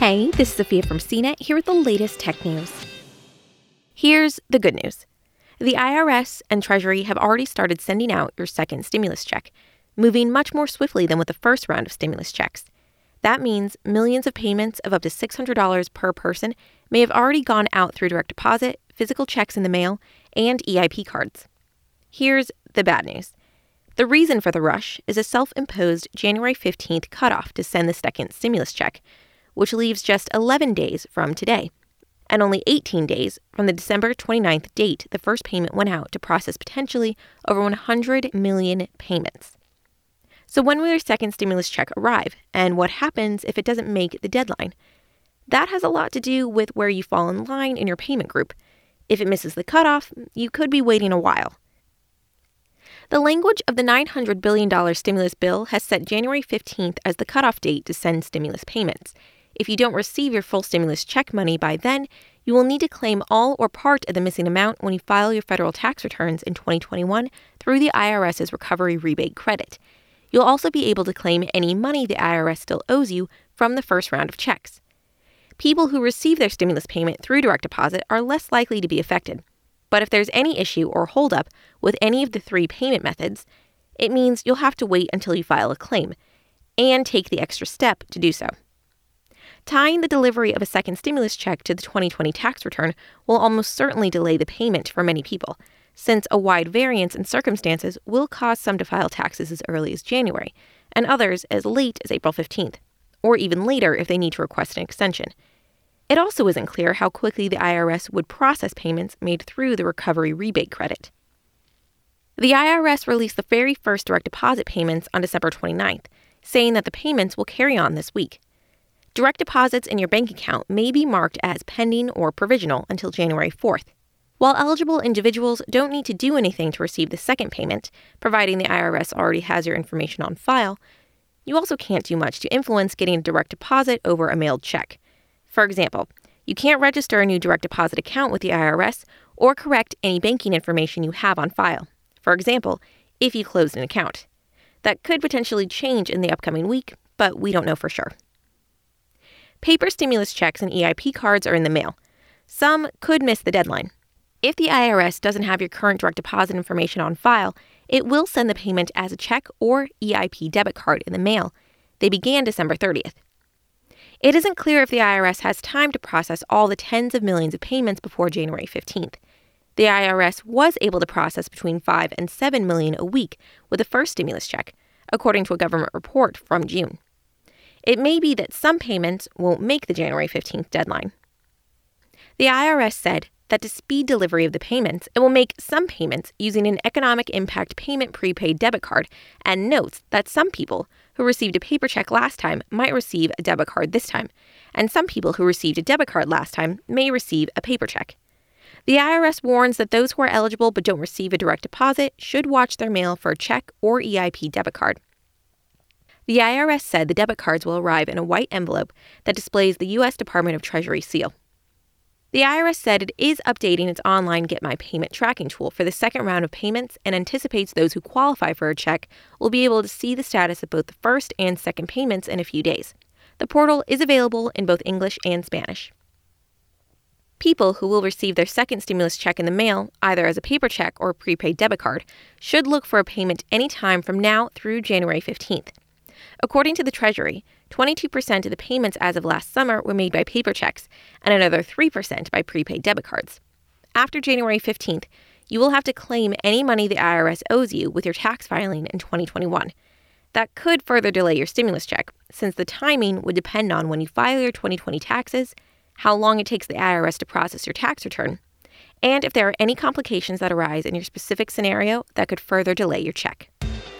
Hey, this is Sophia from CNET here with the latest tech news. Here's the good news the IRS and Treasury have already started sending out your second stimulus check, moving much more swiftly than with the first round of stimulus checks. That means millions of payments of up to $600 per person may have already gone out through direct deposit, physical checks in the mail, and EIP cards. Here's the bad news. The reason for the rush is a self imposed January 15th cutoff to send the second stimulus check, which leaves just 11 days from today, and only 18 days from the December 29th date the first payment went out to process potentially over 100 million payments. So, when will your second stimulus check arrive, and what happens if it doesn't make the deadline? That has a lot to do with where you fall in line in your payment group. If it misses the cutoff, you could be waiting a while. The language of the $900 billion stimulus bill has set January 15th as the cutoff date to send stimulus payments. If you don't receive your full stimulus check money by then, you will need to claim all or part of the missing amount when you file your federal tax returns in 2021 through the IRS's Recovery Rebate Credit. You'll also be able to claim any money the IRS still owes you from the first round of checks. People who receive their stimulus payment through direct deposit are less likely to be affected. But if there's any issue or holdup with any of the three payment methods, it means you'll have to wait until you file a claim and take the extra step to do so. Tying the delivery of a second stimulus check to the 2020 tax return will almost certainly delay the payment for many people, since a wide variance in circumstances will cause some to file taxes as early as January, and others as late as April 15th, or even later if they need to request an extension. It also isn't clear how quickly the IRS would process payments made through the recovery rebate credit. The IRS released the very first direct deposit payments on December 29th, saying that the payments will carry on this week. Direct deposits in your bank account may be marked as pending or provisional until January 4th. While eligible individuals don't need to do anything to receive the second payment, providing the IRS already has your information on file, you also can't do much to influence getting a direct deposit over a mailed check. For example, you can't register a new direct deposit account with the IRS or correct any banking information you have on file. For example, if you closed an account. That could potentially change in the upcoming week, but we don't know for sure. Paper stimulus checks and EIP cards are in the mail. Some could miss the deadline. If the IRS doesn't have your current direct deposit information on file, it will send the payment as a check or EIP debit card in the mail. They began December 30th. It isn't clear if the IRS has time to process all the tens of millions of payments before January 15th. The IRS was able to process between 5 and 7 million a week with the first stimulus check, according to a government report from June. It may be that some payments won't make the January 15th deadline. The IRS said that to speed delivery of the payments, it will make some payments using an economic impact payment prepaid debit card and notes that some people who received a paper check last time might receive a debit card this time, and some people who received a debit card last time may receive a paper check. The IRS warns that those who are eligible but don't receive a direct deposit should watch their mail for a check or EIP debit card. The IRS said the debit cards will arrive in a white envelope that displays the U.S. Department of Treasury seal. The IRS said it is updating its online Get My Payment tracking tool for the second round of payments and anticipates those who qualify for a check will be able to see the status of both the first and second payments in a few days. The portal is available in both English and Spanish. People who will receive their second stimulus check in the mail, either as a paper check or a prepaid debit card, should look for a payment any time from now through January 15th. According to the Treasury, 22% of the payments as of last summer were made by paper checks and another 3% by prepaid debit cards. After January 15th, you will have to claim any money the IRS owes you with your tax filing in 2021. That could further delay your stimulus check, since the timing would depend on when you file your 2020 taxes, how long it takes the IRS to process your tax return, and if there are any complications that arise in your specific scenario that could further delay your check.